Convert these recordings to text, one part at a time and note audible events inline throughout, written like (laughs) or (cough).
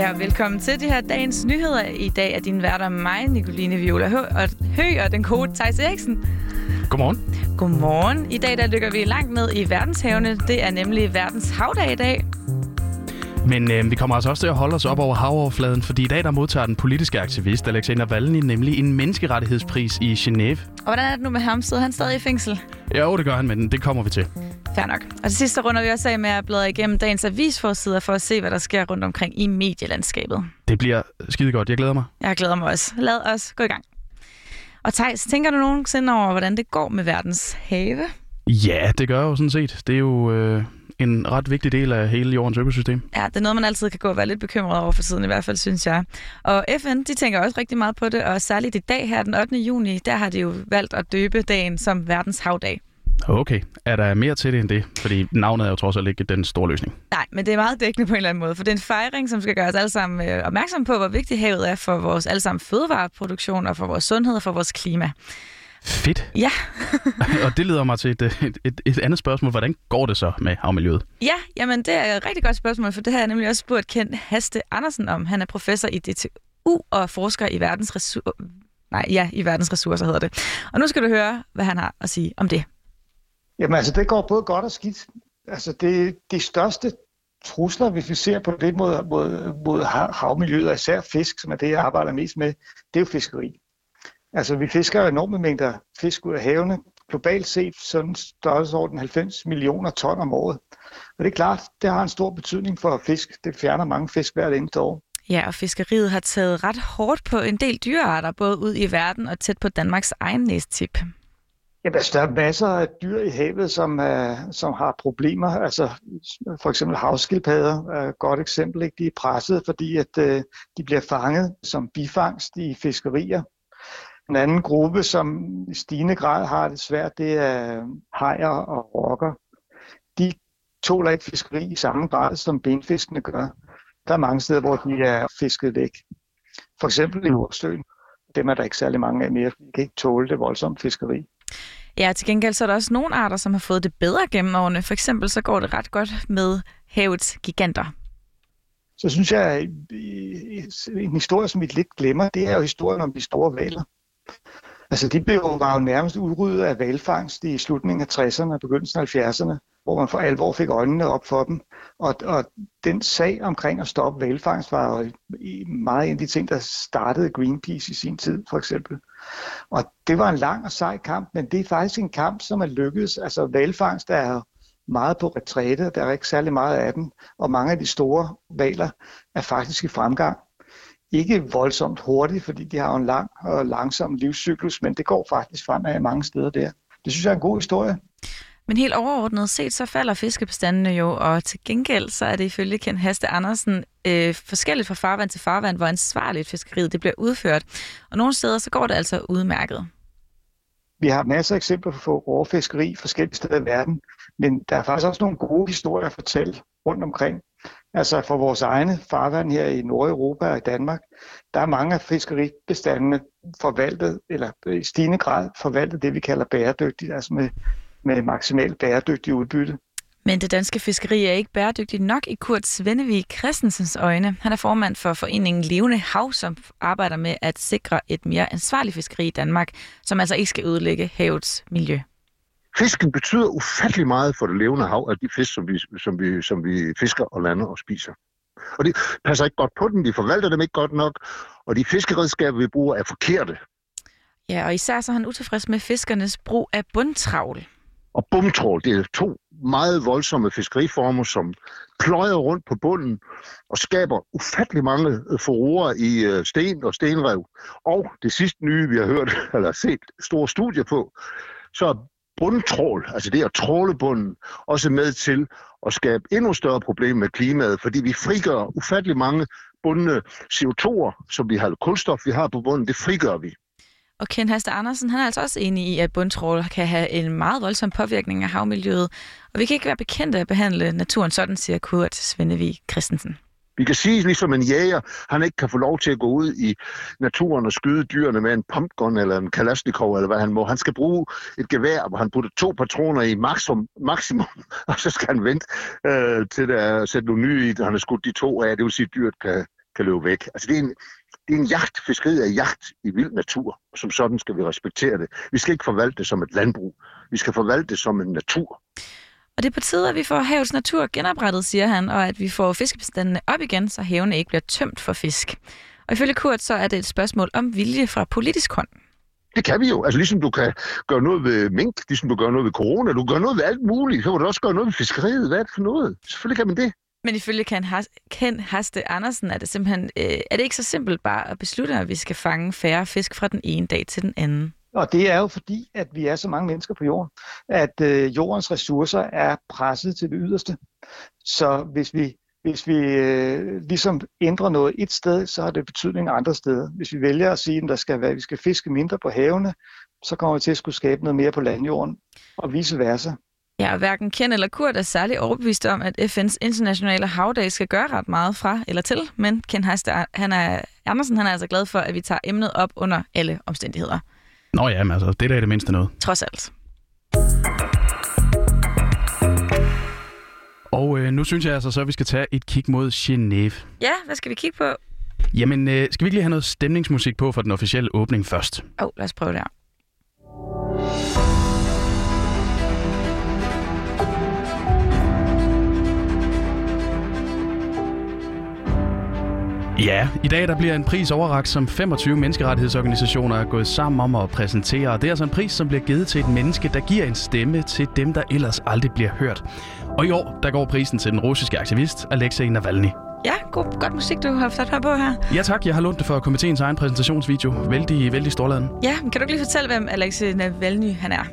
Ja, velkommen til det her dagens nyheder. I dag er din værter mig, Nicoline Viola Hø og, Hø og den kode Thijs Eriksen. Godmorgen. Godmorgen. I dag der dykker vi langt ned i verdenshavene. Det er nemlig verdens havdag i dag. Men øh, vi kommer altså også til at holde os op over havoverfladen, fordi i dag der modtager den politiske aktivist Alexei Navalny nemlig en menneskerettighedspris i Genève. Og hvordan er det nu med ham? Sidder han stadig i fængsel? Jo, det gør han, men det kommer vi til. Fair nok. Og til sidst så runder vi også af med at bladre igennem dagens avisforsider for at se, hvad der sker rundt omkring i medielandskabet. Det bliver skide godt. Jeg glæder mig. Jeg glæder mig også. Lad os gå i gang. Og Thijs, tænker du nogensinde over, hvordan det går med verdens have? Ja, det gør jeg jo sådan set. Det er jo øh, en ret vigtig del af hele jordens økosystem. Ja, det er noget, man altid kan gå og være lidt bekymret over for tiden, i hvert fald, synes jeg. Og FN, de tænker også rigtig meget på det, og særligt i dag her, den 8. juni, der har de jo valgt at døbe dagen som verdens havdag. Okay. Er der mere til det end det? Fordi navnet er jo trods alt ikke den store løsning. Nej, men det er meget dækkende på en eller anden måde, for det er en fejring, som skal gøre os alle sammen øh, opmærksom på, hvor vigtigt havet er for vores allesammen fødevareproduktion og for vores sundhed og for vores klima. Fedt. Ja. (laughs) og det leder mig til et, et, et, et andet spørgsmål. Hvordan går det så med havmiljøet? Ja, jamen det er et rigtig godt spørgsmål, for det har jeg nemlig også spurgt Kent Haste Andersen om. Han er professor i DTU og forsker i verdens ressourcer. Nej, ja, i verdens ressourcer hedder det. Og nu skal du høre, hvad han har at sige om det. Jamen altså, det går både godt og skidt. Altså, det, de største trusler, hvis vi ser på det mod, mod, mod havmiljøet, og især fisk, som er det, jeg arbejder mest med, det er jo fiskeri. Altså, vi fisker enorme mængder fisk ud af havene. Globalt set sådan størrelsesorden 90 millioner ton om året. Og det er klart, det har en stor betydning for fisk. Det fjerner mange fisk hvert eneste år. Ja, og fiskeriet har taget ret hårdt på en del dyrearter, både ud i verden og tæt på Danmarks egen næstip. Ja, der er masser af dyr i havet, som, uh, som har problemer. Altså for eksempel havskildpadder er et godt eksempel. Ikke? De er presset, fordi at, uh, de bliver fanget som bifangst i fiskerier. En anden gruppe, som i stigende grad har det svært, det er hajer og rokker. De tåler ikke fiskeri i samme grad, som benfiskene gør. Der er mange steder, hvor de er fisket væk. For eksempel i Nordsøen. Dem er der ikke særlig mange af mere, de kan ikke tåle det voldsomt fiskeri. Ja, til gengæld så er der også nogle arter, som har fået det bedre gennem årene. For eksempel så går det ret godt med havets giganter. Så synes jeg, en historie, som vi lidt glemmer, det er jo historien om de store valer. Altså de blev var jo nærmest udryddet af valfangst i slutningen af 60'erne og begyndelsen af 70'erne, hvor man for alvor fik øjnene op for dem. Og, og den sag omkring at stoppe valfangst var jo meget en af de ting, der startede Greenpeace i sin tid, for eksempel. Og det var en lang og sej kamp, men det er faktisk en kamp, som er lykkedes. Altså valfangst er meget på retræte, der er ikke særlig meget af den, og mange af de store valer er faktisk i fremgang ikke voldsomt hurtigt, fordi de har en lang og langsom livscyklus, men det går faktisk fremad mange steder der. Det synes jeg er en god historie. Men helt overordnet set, så falder fiskebestandene jo, og til gengæld så er det ifølge Ken Haste Andersen øh, forskelligt fra farvand til farvand, hvor ansvarligt fiskeriet det bliver udført. Og nogle steder så går det altså udmærket. Vi har masser af eksempler på råfiskeri forskellige steder i verden, men der er faktisk også nogle gode historier at fortælle rundt omkring. Altså for vores egne farvand her i Nordeuropa og i Danmark, der er mange af fiskeribestandene forvaltet, eller i stigende grad forvaltet det, vi kalder bæredygtigt, altså med, med maksimalt bæredygtigt udbytte. Men det danske fiskeri er ikke bæredygtigt nok i Kurt Svendevig Christensens øjne. Han er formand for foreningen Levende Hav, som arbejder med at sikre et mere ansvarligt fiskeri i Danmark, som altså ikke skal ødelægge havets miljø. Fisken betyder ufattelig meget for det levende hav af de fisk, som vi, som vi, som vi fisker og lander og spiser. Og de passer ikke godt på dem, de forvalter dem ikke godt nok, og de fiskeredskaber, vi bruger, er forkerte. Ja, og især så er han utilfreds med fiskernes brug af bundtravl. Og bumtrål, det er to meget voldsomme fiskeriformer, som pløjer rundt på bunden og skaber ufattelig mange fororer i øh, sten og stenrev. Og det sidste nye, vi har hørt (laughs) eller set store studier på, så bundtrål, altså det at tråle bunden, også med til at skabe endnu større problemer med klimaet, fordi vi frigør ufattelig mange bundne CO2'er, som vi har kulstof, vi har på bunden, det frigør vi. Og Ken Haster Andersen, han er altså også enig i, at bundtrål kan have en meget voldsom påvirkning af havmiljøet, og vi kan ikke være bekendte at behandle naturen sådan, siger Kurt Svendevig Christensen. Vi kan sige, ligesom en jæger, han ikke kan få lov til at gå ud i naturen og skyde dyrene med en pumpgun eller en kalashnikov, eller hvad han må. Han skal bruge et gevær, hvor han putter to patroner i maksimum, maksimum (laughs) og så skal han vente øh, til der sætte nogle nye i, han har skudt de to af. Det vil sige, at dyret kan, kan løbe væk. Altså det er en, det er en jagt. Fiskeriet er jagt i vild natur, og som sådan skal vi respektere det. Vi skal ikke forvalte det som et landbrug. Vi skal forvalte det som en natur. Og det er på tide, at vi får havets natur genoprettet, siger han, og at vi får fiskebestandene op igen, så havene ikke bliver tømt for fisk. Og ifølge Kurt, så er det et spørgsmål om vilje fra politisk hånd. Det kan vi jo. Altså ligesom du kan gøre noget ved mink, ligesom du gør noget ved corona, du gøre noget ved alt muligt, så kan du også gøre noget ved fiskeriet. Hvad er det for noget? Selvfølgelig kan man det. Men ifølge Ken, Has- Ken Haste Andersen er det simpelthen øh, er det ikke så simpelt bare at beslutte, at vi skal fange færre fisk fra den ene dag til den anden. Og det er jo fordi, at vi er så mange mennesker på jorden, at øh, jordens ressourcer er presset til det yderste. Så hvis vi, hvis vi øh, ligesom ændrer noget et sted, så har det betydning andre steder. Hvis vi vælger at sige, at der skal være, vi skal fiske mindre på havene, så kommer vi til at skulle skabe noget mere på landjorden, og vice versa. Ja, og hverken Ken eller Kurt er særlig overbevist om, at FN's internationale havdag skal gøre ret meget fra eller til, men Ken Heister, han er, Andersen han er altså glad for, at vi tager emnet op under alle omstændigheder. Nå ja, men altså, det er det mindste noget. Trods alt. Og øh, nu synes jeg altså så, at vi skal tage et kig mod Genève. Ja, hvad skal vi kigge på? Jamen, øh, skal vi ikke lige have noget stemningsmusik på for den officielle åbning først? Åh, oh, lad os prøve det her. Ja, i dag der bliver en pris overrakt, som 25 menneskerettighedsorganisationer er gået sammen om at præsentere. Det er altså en pris, som bliver givet til et menneske, der giver en stemme til dem, der ellers aldrig bliver hørt. Og i år, der går prisen til den russiske aktivist Alexei Navalny. Ja, god, godt musik, du har sat her på her. Ja tak, jeg har lånt det for komiteens egen præsentationsvideo. Vældig, vældig storladen. Ja, kan du ikke lige fortælle, hvem Alexei Navalny han er?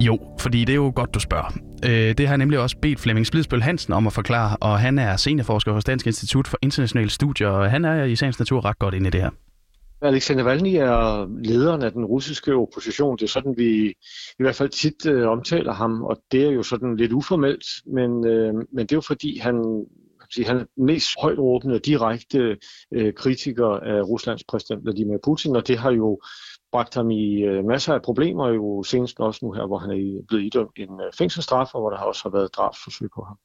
Jo, fordi det er jo godt, du spørger. Øh, det har jeg nemlig også bedt Flemming Splidsbøl Hansen om at forklare, og han er seniorforsker hos Dansk Institut for Internationale Studier, og han er i sagens natur ret godt inde i det her. Alexander Navalny er lederen af den russiske opposition. Det er sådan, vi i hvert fald tit øh, omtaler ham, og det er jo sådan lidt uformelt, men, øh, men det er jo fordi, han, han er mest højt råbende og direkte øh, kritiker af Ruslands præsident Vladimir Putin, og det har jo bragt ham i øh, masser af problemer, jo senest også nu her, hvor han er blevet idømt en øh, fængselsstraf, og hvor der også har været drabsforsøg på ham.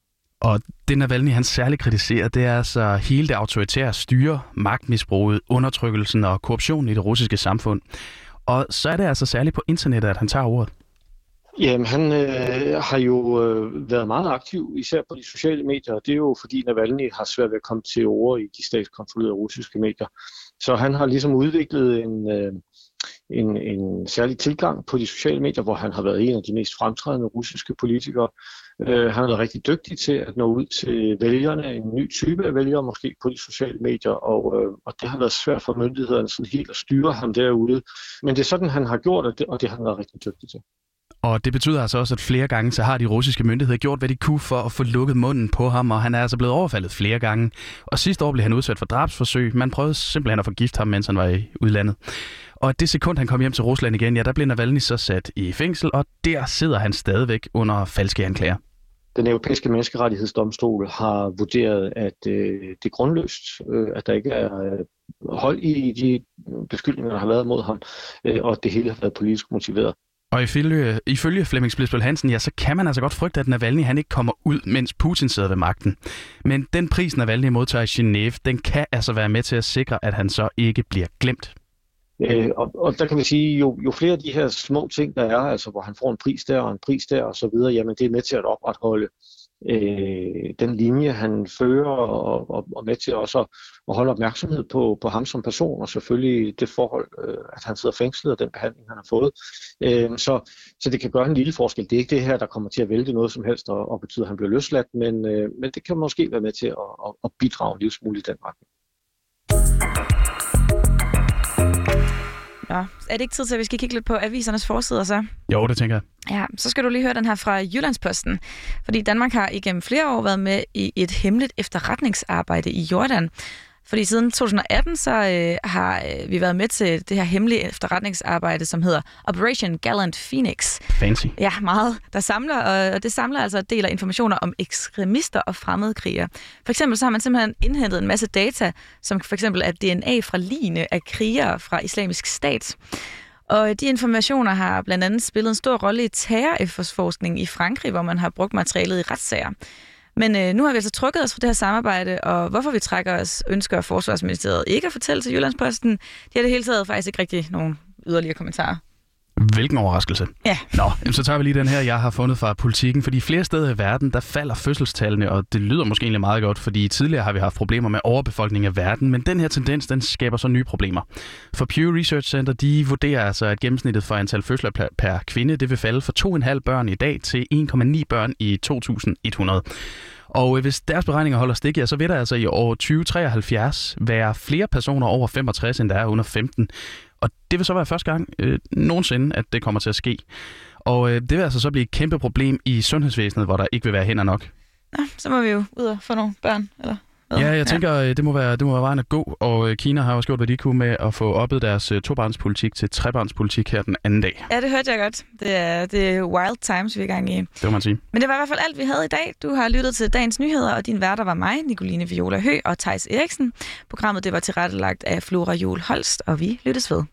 Og det Navalny han særligt kritiserer, det er altså hele det autoritære styre, magtmisbruget, undertrykkelsen og korruptionen i det russiske samfund. Og så er det altså særligt på internettet, at han tager ordet. Jamen, han øh, har jo øh, været meget aktiv, især på de sociale medier, og det er jo fordi Navalny har svært ved at komme til ord i de statskontrollerede russiske medier. Så han har ligesom udviklet en, øh, en, en særlig tilgang på de sociale medier, hvor han har været en af de mest fremtrædende russiske politikere. Øh, han har været rigtig dygtig til at nå ud til vælgerne, en ny type af vælgere måske på de sociale medier, og, øh, og det har været svært for myndighederne sådan helt at styre ham derude. Men det er sådan, han har gjort, og det, og det har han været rigtig dygtig til. Og det betyder altså også, at flere gange så har de russiske myndigheder gjort, hvad de kunne for at få lukket munden på ham, og han er altså blevet overfaldet flere gange. Og sidste år blev han udsat for drabsforsøg. Man prøvede simpelthen at forgifte ham, mens han var i udlandet. Og det sekund, han kom hjem til Rusland igen, ja, der blev Navalny så sat i fængsel, og der sidder han stadigvæk under falske anklager. Den europæiske menneskerettighedsdomstol har vurderet, at øh, det er grundløst, øh, at der ikke er øh, hold i de beskyldninger, der har været mod ham, øh, og at det hele har været politisk motiveret. Og ifølge, ifølge Flemming Splitsbøl Hansen, ja, så kan man altså godt frygte, at Navalny han ikke kommer ud, mens Putin sidder ved magten. Men den pris, Navalny modtager i Genève, den kan altså være med til at sikre, at han så ikke bliver glemt. Øh, og, og der kan man sige, jo, jo flere af de her små ting, der er, altså hvor han får en pris der og en pris der og så videre, jamen det er med til at opretholde øh, den linje, han fører, og, og, og med til også at, at holde opmærksomhed på, på ham som person, og selvfølgelig det forhold, øh, at han sidder fængslet, og den behandling, han har fået. Øh, så, så det kan gøre en lille forskel. Det er ikke det her, der kommer til at vælte noget som helst, og, og betyder, at han bliver løsladt, men, øh, men det kan måske være med til at, at, at bidrage en lille smule i den retning. Nå, er det ikke tid til, at vi skal kigge lidt på avisernes forsider så? Jo, det tænker jeg. Ja, så skal du lige høre den her fra Jyllandsposten. Fordi Danmark har igennem flere år været med i et hemmeligt efterretningsarbejde i Jordan. Fordi siden 2018 så øh, har øh, vi været med til det her hemmelige efterretningsarbejde, som hedder Operation Gallant Phoenix. Fancy. Ja, meget. Der samler, og det samler altså deler informationer om ekstremister og fremmedkrigere. For eksempel så har man simpelthen indhentet en masse data, som for eksempel er DNA fra line af krigere fra islamisk stat. Og de informationer har blandt andet spillet en stor rolle i terror i Frankrig, hvor man har brugt materialet i retssager. Men øh, nu har vi altså trukket os fra det her samarbejde, og hvorfor vi trækker os, ønsker Forsvarsministeriet ikke at fortælle til Jyllandsposten. De har det hele taget faktisk ikke rigtig nogen yderligere kommentarer. Hvilken overraskelse. Ja. Nå, jamen, så tager vi lige den her, jeg har fundet fra politikken. Fordi flere steder i verden, der falder fødselstallene, og det lyder måske egentlig meget godt, fordi tidligere har vi haft problemer med overbefolkning af verden, men den her tendens, den skaber så nye problemer. For Pew Research Center, de vurderer altså, at gennemsnittet for antal fødsler per, kvinde, det vil falde fra 2,5 børn i dag til 1,9 børn i 2100. Og øh, hvis deres beregninger holder stik, ja, så vil der altså i år 2073 være flere personer over 65, end der er under 15. Og det vil så være første gang øh, nogensinde, at det kommer til at ske. Og øh, det vil altså så blive et kæmpe problem i sundhedsvæsenet, hvor der ikke vil være hænder nok. Nå, så må vi jo ud og få nogle børn, eller Ja, jeg tænker, ja. det må være, det må være vejen at gå, og øh, Kina har også gjort, hvad de kunne med at få oppet deres øh, tobarnspolitik til trebarnspolitik her den anden dag. Ja, det hørte jeg godt. Det er, det er wild times, vi er i gang i. Det må man sige. Men det var i hvert fald alt, vi havde i dag. Du har lyttet til dagens nyheder, og din værter var mig, Nicoline Viola Hø og Tejs Eriksen. Programmet det var tilrettelagt af Flora Jul Holst, og vi lyttes ved.